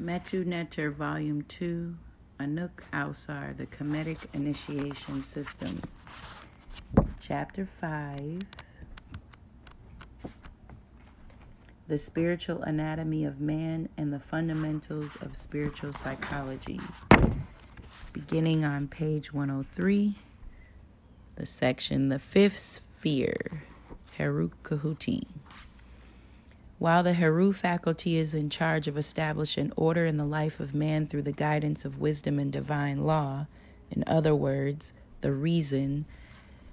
Metu Neter, Volume 2, Anuk Ausar, The Kemetic Initiation System. Chapter 5 The Spiritual Anatomy of Man and the Fundamentals of Spiritual Psychology. Beginning on page 103, the section The Fifth Sphere, Heru Kahuti. While the Heru faculty is in charge of establishing order in the life of man through the guidance of wisdom and divine law, in other words, the reason,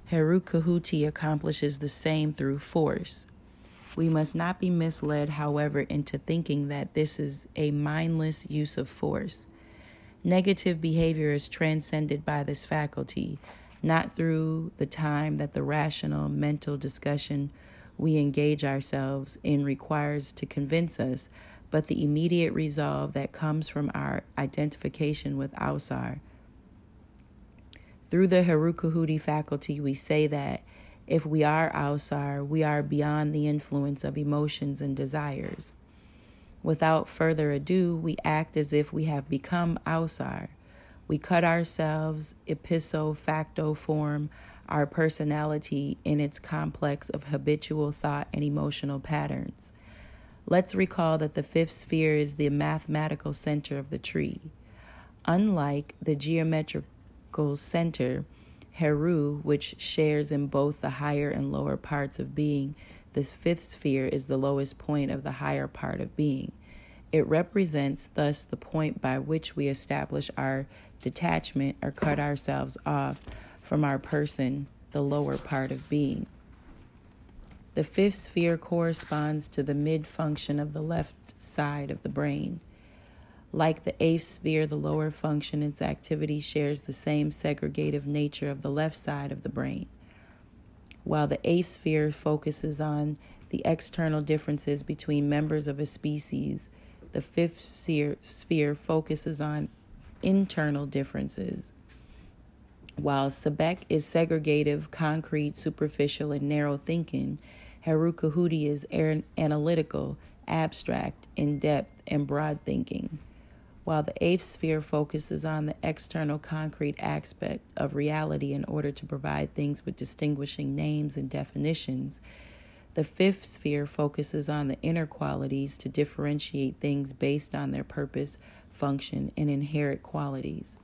Heru Kahuti accomplishes the same through force. We must not be misled, however, into thinking that this is a mindless use of force. Negative behavior is transcended by this faculty, not through the time that the rational mental discussion we engage ourselves in requires to convince us, but the immediate resolve that comes from our identification with Ausar. Through the Harukahuti faculty, we say that if we are Ausar, we are beyond the influence of emotions and desires. Without further ado, we act as if we have become Ausar. We cut ourselves ipso facto form our personality in its complex of habitual thought and emotional patterns. Let's recall that the fifth sphere is the mathematical center of the tree. Unlike the geometrical center, Heru, which shares in both the higher and lower parts of being, this fifth sphere is the lowest point of the higher part of being. It represents, thus, the point by which we establish our detachment or cut ourselves off from our person, the lower part of being. The fifth sphere corresponds to the mid function of the left side of the brain. Like the eighth sphere, the lower function, its activity shares the same segregative nature of the left side of the brain. While the eighth sphere focuses on the external differences between members of a species, the fifth sphere, sphere focuses on internal differences. While Sebek is segregative, concrete, superficial, and narrow thinking, Harukahuti is analytical, abstract, in depth, and broad thinking. While the eighth sphere focuses on the external concrete aspect of reality in order to provide things with distinguishing names and definitions, the fifth sphere focuses on the inner qualities to differentiate things based on their purpose, function, and inherent qualities.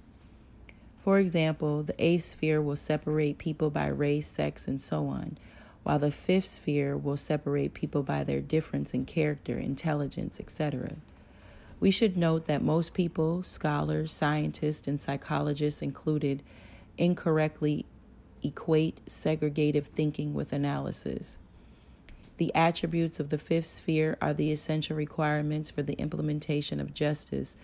For example, the eighth sphere will separate people by race, sex, and so on, while the fifth sphere will separate people by their difference in character, intelligence, etc. We should note that most people, scholars, scientists, and psychologists included, incorrectly equate segregative thinking with analysis. The attributes of the fifth sphere are the essential requirements for the implementation of justice,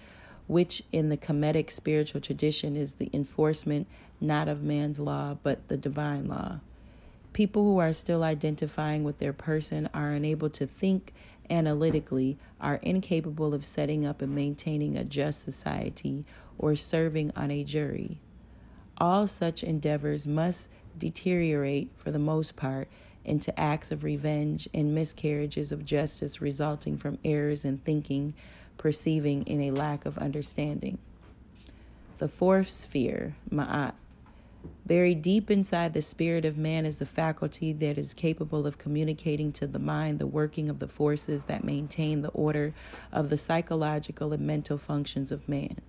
which in the Kemetic spiritual tradition is the enforcement not of man's law, but the divine law. People who are still identifying with their person are unable to think analytically, are incapable of setting up and maintaining a just society or serving on a jury. All such endeavors must deteriorate, for the most part, into acts of revenge and miscarriages of justice resulting from errors in thinking perceiving in a lack of understanding. The fourth sphere, Ma'at. Buried deep inside the spirit of man is the faculty that is capable of communicating to the mind the working of the forces that maintain the order of the psychological and mental functions of man.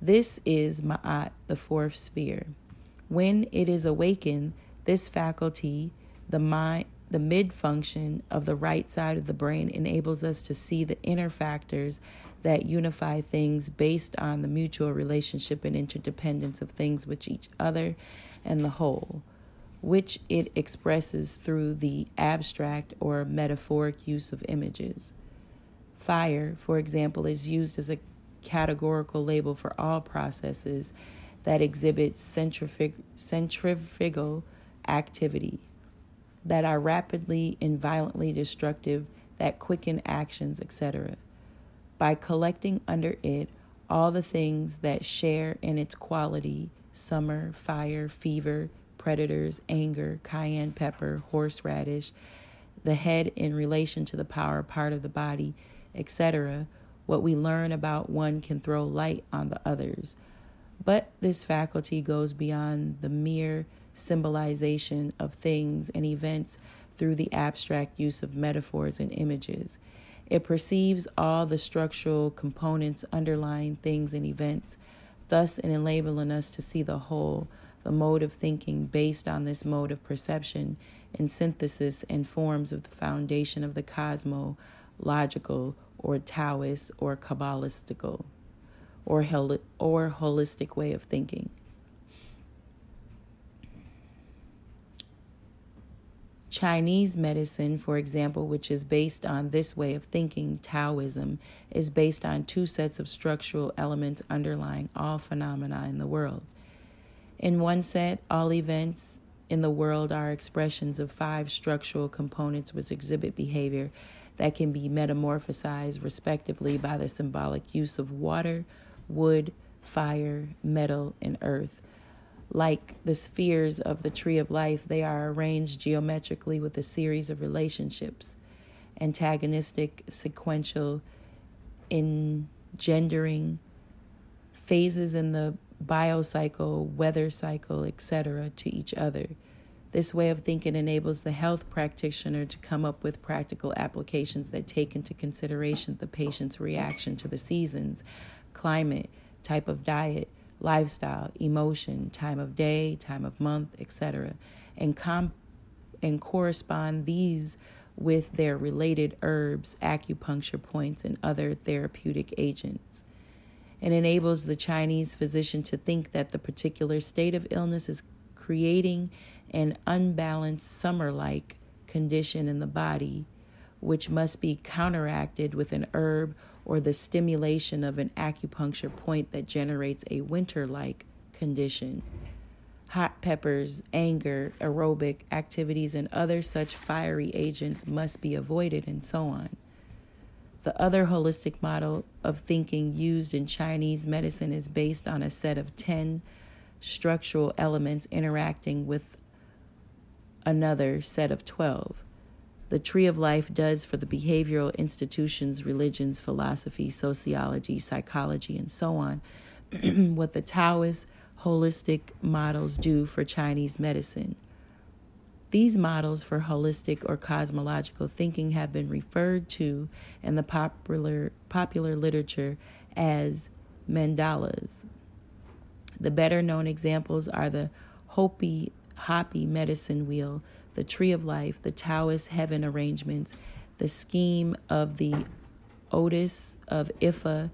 This is Ma'at, the fourth sphere. When it is awakened, this faculty, the mind, the mid function of the right side of the brain enables us to see the inner factors that unify things based on the mutual relationship and interdependence of things with each other and the whole, which it expresses through the abstract or metaphoric use of images. Fire, for example, is used as a categorical label for all processes that exhibit centrifug- centrifugal activity that are rapidly and violently destructive, that quicken actions, etc. By collecting under it all the things that share in its quality summer, fire, fever, predators, anger, cayenne pepper, horseradish, the head in relation to the power part of the body, etc., What we learn about one can throw light on the others. But this faculty goes beyond the mere symbolization of things and events through the abstract use of metaphors and images. It perceives all the structural components underlying things and events, thus enabling us to see the whole, the mode of thinking based on this mode of perception and synthesis and forms of the foundation of the cosmological or Taoist or Kabbalistical or, or holistic way of thinking. Chinese medicine, for example, which is based on this way of thinking, Taoism, is based on two sets of structural elements underlying all phenomena in the world. In one set, all events in the world are expressions of five structural components which exhibit behavior that can be metamorphosized respectively by the symbolic use of water, wood, fire, metal, and earth. Like the spheres of the tree of life, they are arranged geometrically with a series of relationships, antagonistic, sequential, engendering phases in the biocycle, weather cycle, etc., to each other. This way of thinking enables the health practitioner to come up with practical applications that take into consideration the patient's reaction to the seasons, climate, type of diet, lifestyle, emotion, time of day, time of month, etc., and com- and correspond these with their related herbs, acupuncture points, and other therapeutic agents. It enables the Chinese physician to think that the particular state of illness is creating an unbalanced summer like condition in the body, which must be counteracted with an herb or the stimulation of an acupuncture point that generates a winter like condition. Hot peppers, anger, aerobic activities, and other such fiery agents must be avoided, and so on. The other holistic model of thinking used in Chinese medicine is based on a set of 10 structural elements interacting with another set of 12. The tree of life does for the behavioral institutions, religions, philosophy, sociology, psychology, and so on, what the Taoist holistic models do for Chinese medicine. These models for holistic or cosmological thinking have been referred to in the popular, popular literature as mandalas. The better known examples are the Hopi, Hopi medicine wheel, the tree of life, the Taoist heaven arrangements, the scheme of the Odus of Ifa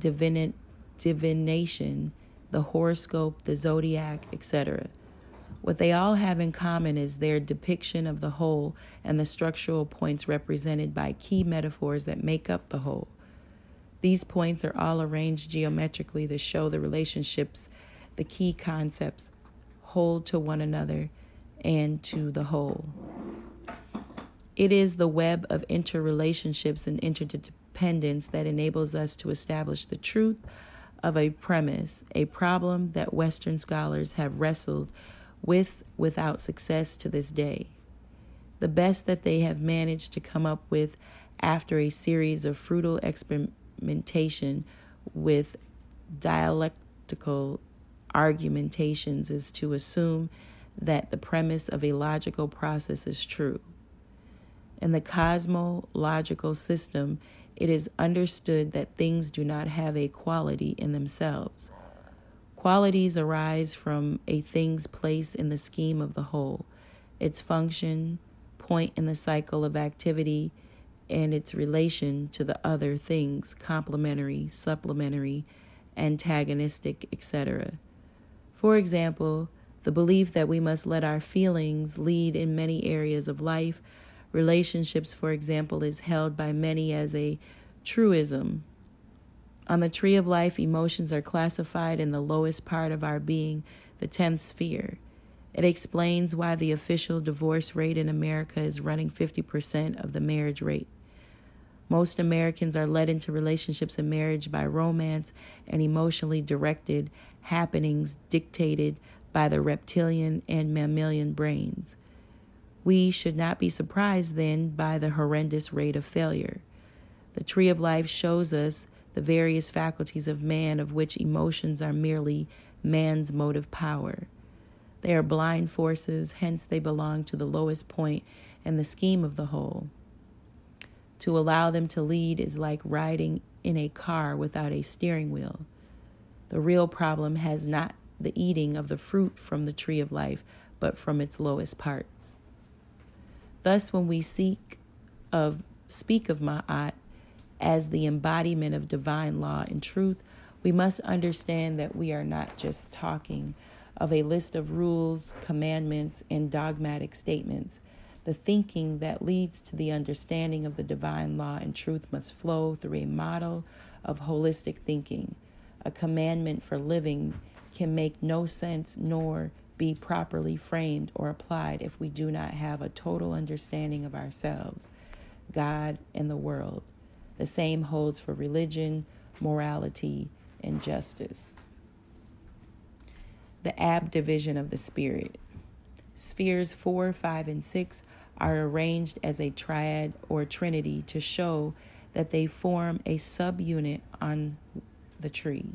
divination, the horoscope, the zodiac, etc. What they all have in common is their depiction of the whole and the structural points represented by key metaphors that make up the whole. These points are all arranged geometrically to show the relationships the key concepts hold to one another and to the whole. It is the web of interrelationships and interdependence that enables us to establish the truth of a premise, a problem that Western scholars have wrestled with without success to this day. The best that they have managed to come up with after a series of fruitful experimentation with dialectical argumentations is to assume that the premise of a logical process is true. In the cosmological system, it is understood that things do not have a quality in themselves. Qualities arise from a thing's place in the scheme of the whole, its function, point in the cycle of activity, and its relation to the other things, complementary, supplementary, antagonistic, etc. For example, the belief that we must let our feelings lead in many areas of life. Relationships, for example, is held by many as a truism on the tree of life, emotions are classified in the lowest part of our being, the 10th sphere. It explains why the official divorce rate in America is running 50% of the marriage rate. Most Americans are led into relationships and marriage by romance and emotionally directed happenings dictated by the reptilian and mammalian brains. We should not be surprised then by the horrendous rate of failure. The tree of life shows us the various faculties of man, of which emotions are merely man's motive power. They are blind forces, hence, they belong to the lowest point in the scheme of the whole. To allow them to lead is like riding in a car without a steering wheel. The real problem has not the eating of the fruit from the tree of life, but from its lowest parts. Thus, when we seek of speak of Ma'at as the embodiment of divine law and truth, we must understand that we are not just talking of a list of rules, commandments, and dogmatic statements. The thinking that leads to the understanding of the divine law and truth must flow through a model of holistic thinking. A commandment for living can make no sense nor be properly framed or applied if we do not have a total understanding of ourselves, God, and the world. The same holds for religion, morality, and justice. The ab division of the spirit. Spheres 4, 5, and 6 are arranged as a triad or trinity to show that they form a subunit on the tree.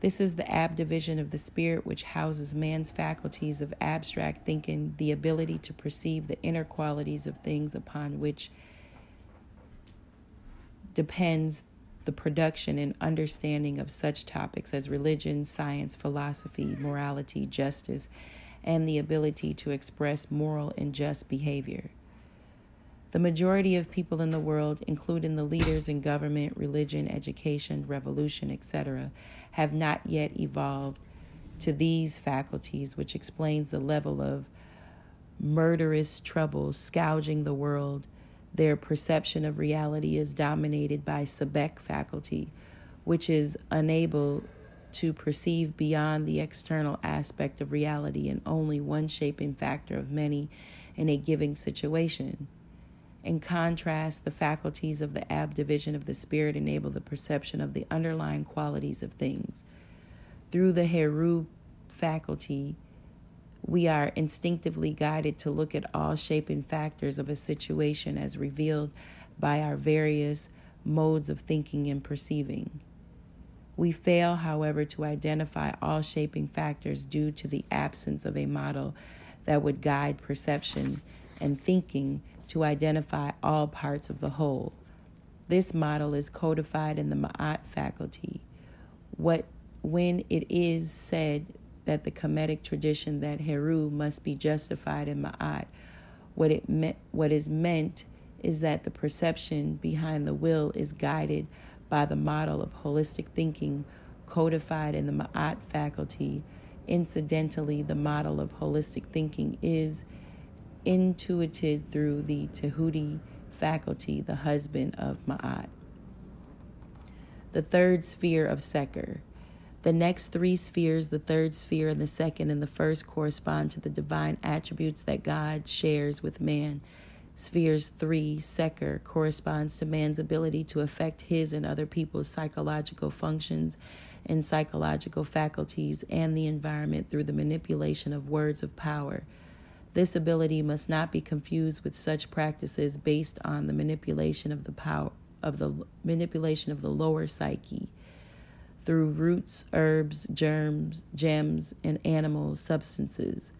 This is the ab division of the spirit, which houses man's faculties of abstract thinking, the ability to perceive the inner qualities of things upon which depends the production and understanding of such topics as religion, science, philosophy, morality, justice, and the ability to express moral and just behavior. The majority of people in the world, including the leaders in government, religion, education, revolution, etc., have not yet evolved to these faculties, which explains the level of murderous trouble scourging the world. Their perception of reality is dominated by Sebek faculty, which is unable to perceive beyond the external aspect of reality and only one shaping factor of many in a given situation. In contrast, the faculties of the ab division of the spirit enable the perception of the underlying qualities of things. Through the Heru faculty, we are instinctively guided to look at all shaping factors of a situation as revealed by our various modes of thinking and perceiving. We fail, however, to identify all shaping factors due to the absence of a model that would guide perception and thinking to identify all parts of the whole. This model is codified in the Ma'at faculty. What when it is said that the Kemetic tradition that Heru must be justified in Ma'at, what it me- what is meant is that the perception behind the will is guided by the model of holistic thinking codified in the Ma'at faculty. Incidentally, the model of holistic thinking is intuited through the Tehuti faculty, the husband of Ma'at. The third sphere of Seker. The next three spheres, the third sphere and the second and the first, correspond to the divine attributes that God shares with man. Spheres 3, Seker, corresponds to man's ability to affect his and other people's psychological functions and psychological faculties and the environment through the manipulation of words of power. This ability must not be confused with such practices based on the manipulation of the power of the manipulation of the lower psyche through roots, herbs, germs, gems, and animal substances.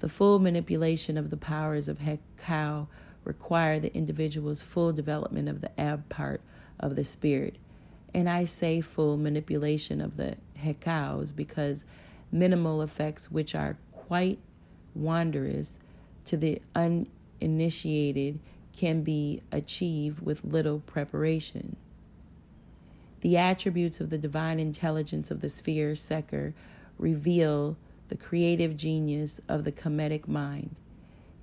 The full manipulation of the powers of Hekau require the individual's full development of the ab part of the spirit. And I say full manipulation of the Hekaus because minimal effects, which are quite wondrous to the uninitiated can be achieved with little preparation. The attributes of the divine intelligence of the sphere Seker reveal the creative genius of the Kemetic mind.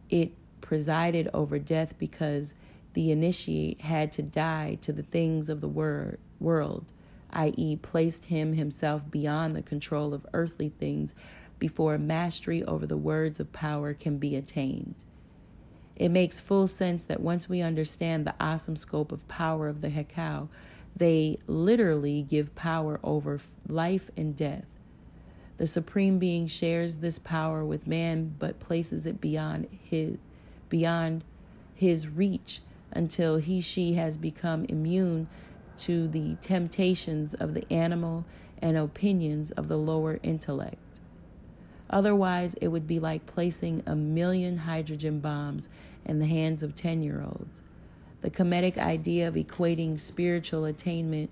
It presided over death because the initiate had to die to the things of the word, world, i.e., placed him himself beyond the control of earthly things before mastery over the words of power can be attained. It makes full sense that once we understand the awesome scope of power of the Hekau, they literally give power over life and death. The Supreme Being shares this power with man but places it beyond his beyond his reach until he she has become immune to the temptations of the animal and opinions of the lower intellect. Otherwise, it would be like placing a million hydrogen bombs in the hands of 10 year olds. The Kemetic idea of equating spiritual attainment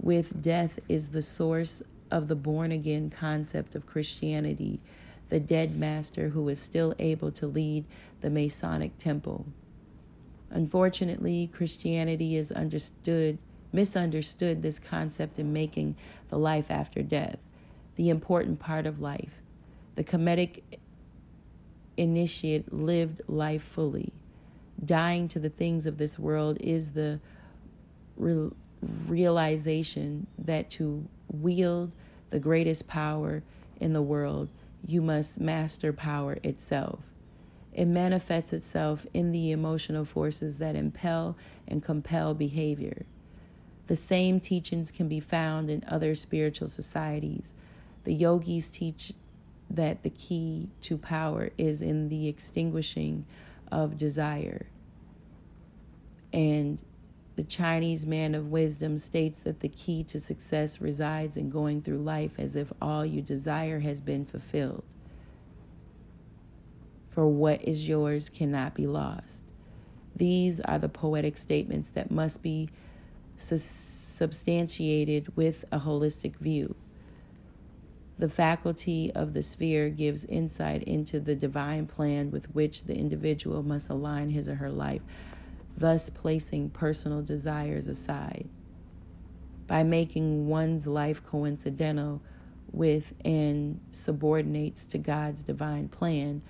with death is the source of the born again concept of Christianity, the dead master who is still able to lead the Masonic temple. Unfortunately, Christianity is understood misunderstood this concept in making the life after death the important part of life. The Kemetic initiate lived life fully. Dying to the things of this world is the re- realization that to wield the greatest power in the world, you must master power itself. It manifests itself in the emotional forces that impel and compel behavior. The same teachings can be found in other spiritual societies. The yogis teach that the key to power is in the extinguishing of desire. And the Chinese man of wisdom states that the key to success resides in going through life as if all you desire has been fulfilled. For what is yours cannot be lost. These are the poetic statements that must be substantiated with a holistic view. The faculty of the sphere gives insight into the divine plan with which the individual must align his or her life thus placing personal desires aside. By making one's life coincidental with and subordinates to God's divine plan,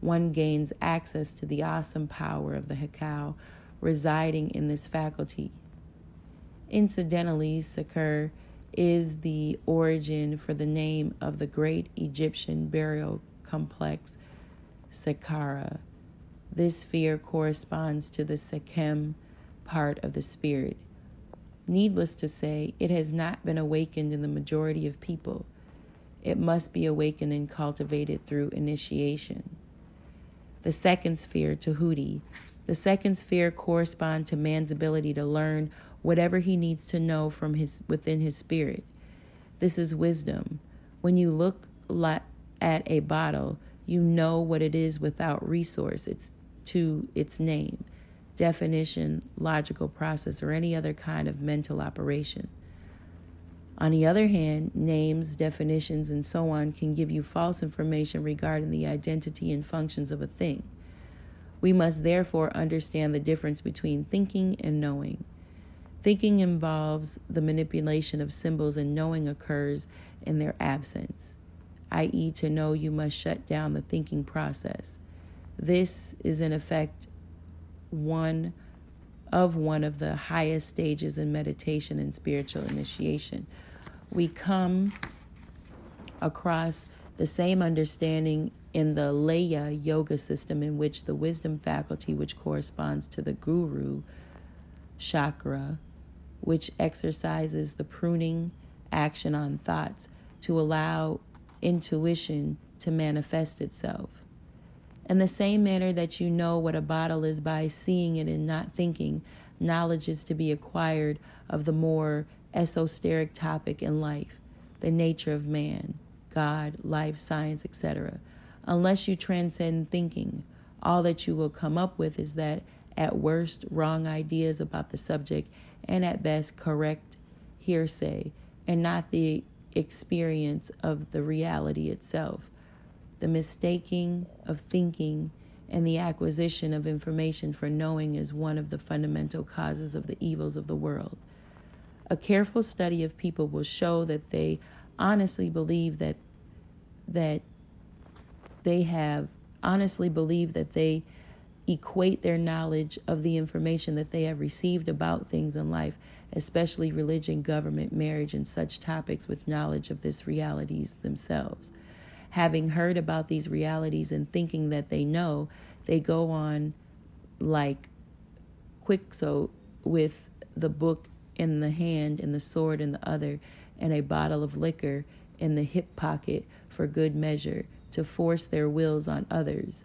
one gains access to the awesome power of the Hekau residing in this faculty. Incidentally, Seker is the origin for the name of the great Egyptian burial complex, Saqqara, this sphere corresponds to the Sekhem part of the spirit. Needless to say, it has not been awakened in the majority of people. It must be awakened and cultivated through initiation. The second sphere, Tehuti. The second sphere corresponds to man's ability to learn whatever he needs to know from his within his spirit. This is wisdom. When you look at a bottle, you know what it is without resource. It's to its name, definition, logical process, or any other kind of mental operation. On the other hand, names, definitions, and so on can give you false information regarding the identity and functions of a thing. We must therefore understand the difference between thinking and knowing. Thinking involves the manipulation of symbols, and knowing occurs in their absence, i.e., to know you must shut down the thinking process. This is, in effect, one of one of the highest stages in meditation and spiritual initiation. We come across the same understanding in the Laya yoga system, in which the wisdom faculty, which corresponds to the guru chakra, which exercises the pruning action on thoughts to allow intuition to manifest itself. In the same manner that you know what a bottle is by seeing it and not thinking, knowledge is to be acquired of the more esoteric topic in life, the nature of man, God, life, science, etc. Unless you transcend thinking, all that you will come up with is that at worst, wrong ideas about the subject, and at best, correct hearsay, and not the experience of the reality itself the mistaking of thinking and the acquisition of information for knowing is one of the fundamental causes of the evils of the world. A careful study of people will show that they honestly believe that that they have honestly believe that they equate their knowledge of the information that they have received about things in life, especially religion, government, marriage, and such topics, with knowledge of this realities themselves having heard about these realities and thinking that they know, they go on like so with the book in the hand and the sword in the other and a bottle of liquor in the hip pocket for good measure to force their wills on others.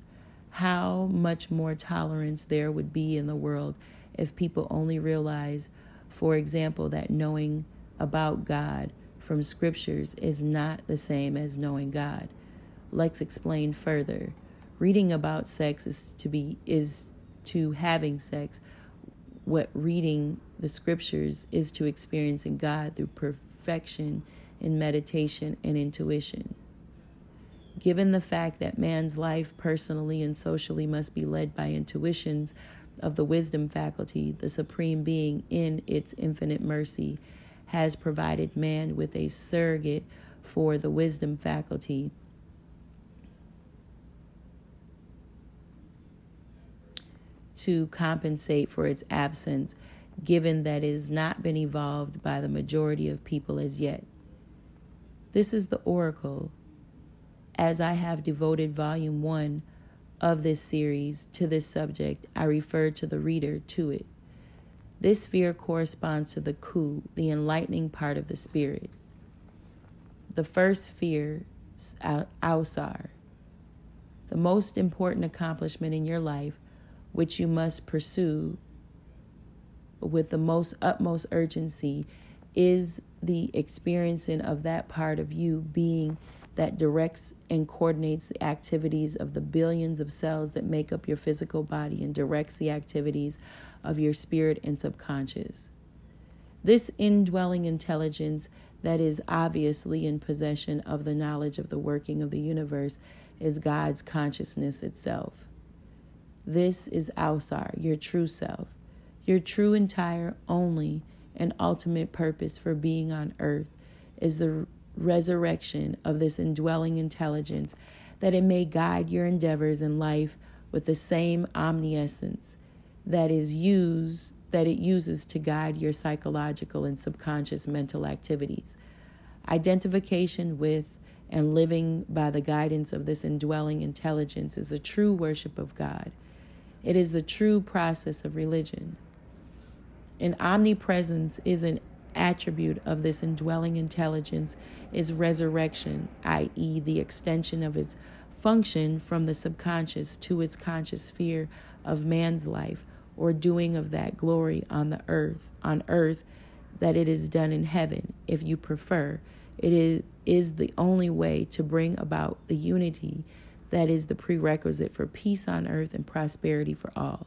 How much more tolerance there would be in the world if people only realize, for example, that knowing about God from scriptures is not the same as knowing God. Lex explained further. Reading about sex is to be is to having sex. What reading the scriptures is to experiencing God through perfection in meditation and intuition. Given the fact that man's life personally and socially must be led by intuitions of the wisdom faculty, the Supreme Being, in its infinite mercy, has provided man with a surrogate for the wisdom faculty. To compensate for its absence, given that it has not been evolved by the majority of people as yet. This is the oracle as I have devoted volume one of this series to this subject, I refer to the reader to it. This sphere corresponds to the khu, the enlightening part of the spirit. The first sphere, Ausar, the most important accomplishment in your life, which you must pursue with the most utmost urgency, is the experiencing of that part of you being that directs and coordinates the activities of the billions of cells that make up your physical body and directs the activities of your spirit and subconscious. This indwelling intelligence that is obviously in possession of the knowledge of the working of the universe is God's consciousness itself. This is Ausar, your true self, your true, entire, only, and ultimate purpose for being on earth is the resurrection of this indwelling intelligence, that it may guide your endeavors in life with the same omniscience that is used that it uses to guide your psychological and subconscious mental activities. Identification with and living by the guidance of this indwelling intelligence is the true worship of God. It is the true process of religion. An omnipresence is an attribute of this indwelling intelligence is resurrection, i.e., the extension of its function from the subconscious to its conscious sphere of man's life, or doing of that glory on the earth, on earth that it is done in heaven, if you prefer. It is, is the only way to bring about the unity that is the prerequisite for peace on earth and prosperity for all.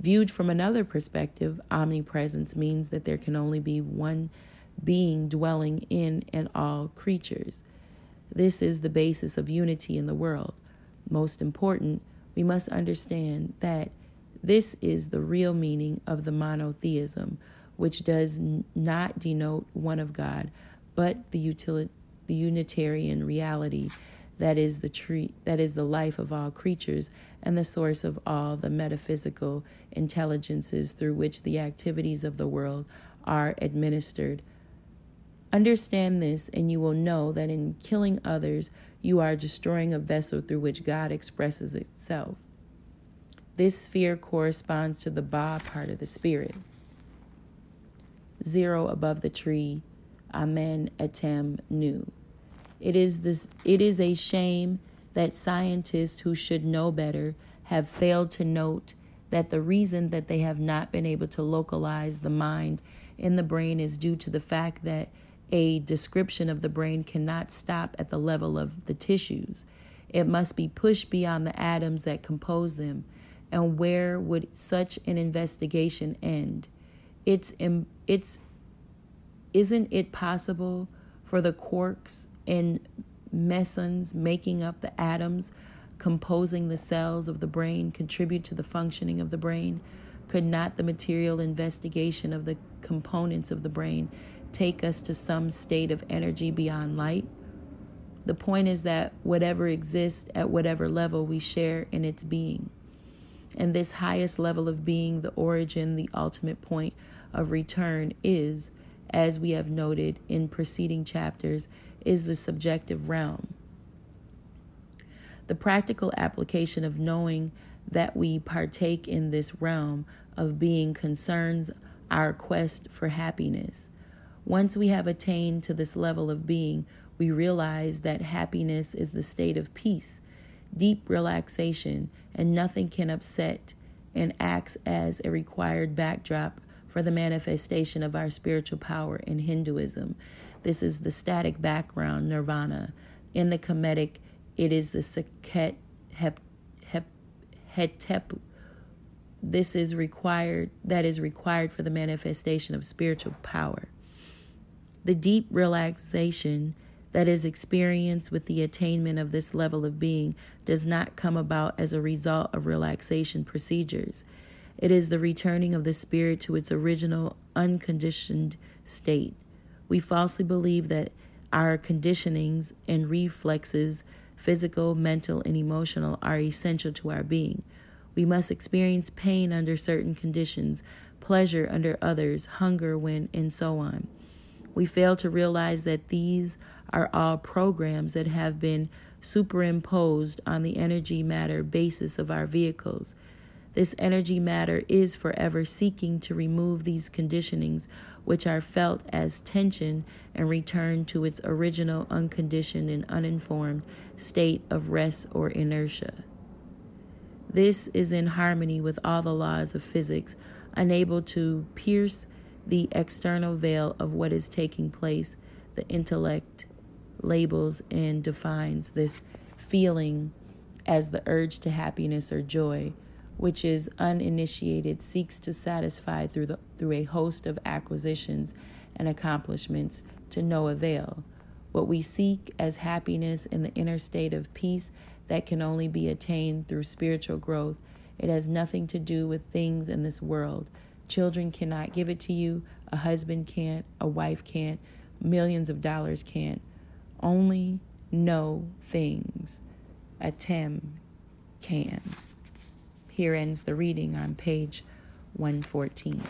Viewed from another perspective, omnipresence means that there can only be one being dwelling in and all creatures. This is the basis of unity in the world. Most important, we must understand that this is the real meaning of the monotheism, which does not denote one of God, but the, util- the Unitarian reality that is the tree that is the life of all creatures and the source of all the metaphysical intelligences through which the activities of the world are administered. Understand this, and you will know that in killing others, you are destroying a vessel through which God expresses itself. This sphere corresponds to the Ba part of the spirit. Zero above the tree, Amen Etem Nu. It is this it is a shame that scientists who should know better have failed to note that the reason that they have not been able to localize the mind in the brain is due to the fact that a description of the brain cannot stop at the level of the tissues. It must be pushed beyond the atoms that compose them. And where would such an investigation end? It's it's isn't it possible for the quarks and mesons making up the atoms composing the cells of the brain contribute to the functioning of the brain? Could not the material investigation of the components of the brain take us to some state of energy beyond light? The point is that whatever exists at whatever level we share in its being. And this highest level of being, the origin, the ultimate point of return, is, as we have noted in preceding chapters, is the subjective realm. The practical application of knowing that we partake in this realm of being concerns our quest for happiness. Once we have attained to this level of being, we realize that happiness is the state of peace. deep relaxation, and nothing can upset and acts as a required backdrop for the manifestation of our spiritual power in Hinduism. This is the static background, nirvana. In the Kemetic, it is the Saket hep, hep, hetep. This is required, that is required for the manifestation of spiritual power. The deep relaxation that is experienced with the attainment of this level of being does not come about as a result of relaxation procedures. It is the returning of the spirit to its original unconditioned state. We falsely believe that our conditionings and reflexes, physical, mental, and emotional, are essential to our being. We must experience pain under certain conditions, pleasure under others, hunger when, and so on. We fail to realize that these are all programs that have been superimposed on the energy matter basis of our vehicles. This energy matter is forever seeking to remove these conditionings, which are felt as tension, and return to its original unconditioned and uninformed state of rest or inertia. This is in harmony with all the laws of physics, unable to pierce the external veil of what is taking place. The intellect labels and defines this feeling as the urge to happiness or joy, which is uninitiated, seeks to satisfy through, the, through a host of acquisitions and accomplishments to no avail. What we seek as happiness in the inner state of peace that can only be attained through spiritual growth. It has nothing to do with things in this world. Children cannot give it to you, a husband can't, a wife can't, millions of dollars can't only know things. Atem can. Here ends the reading on page 114.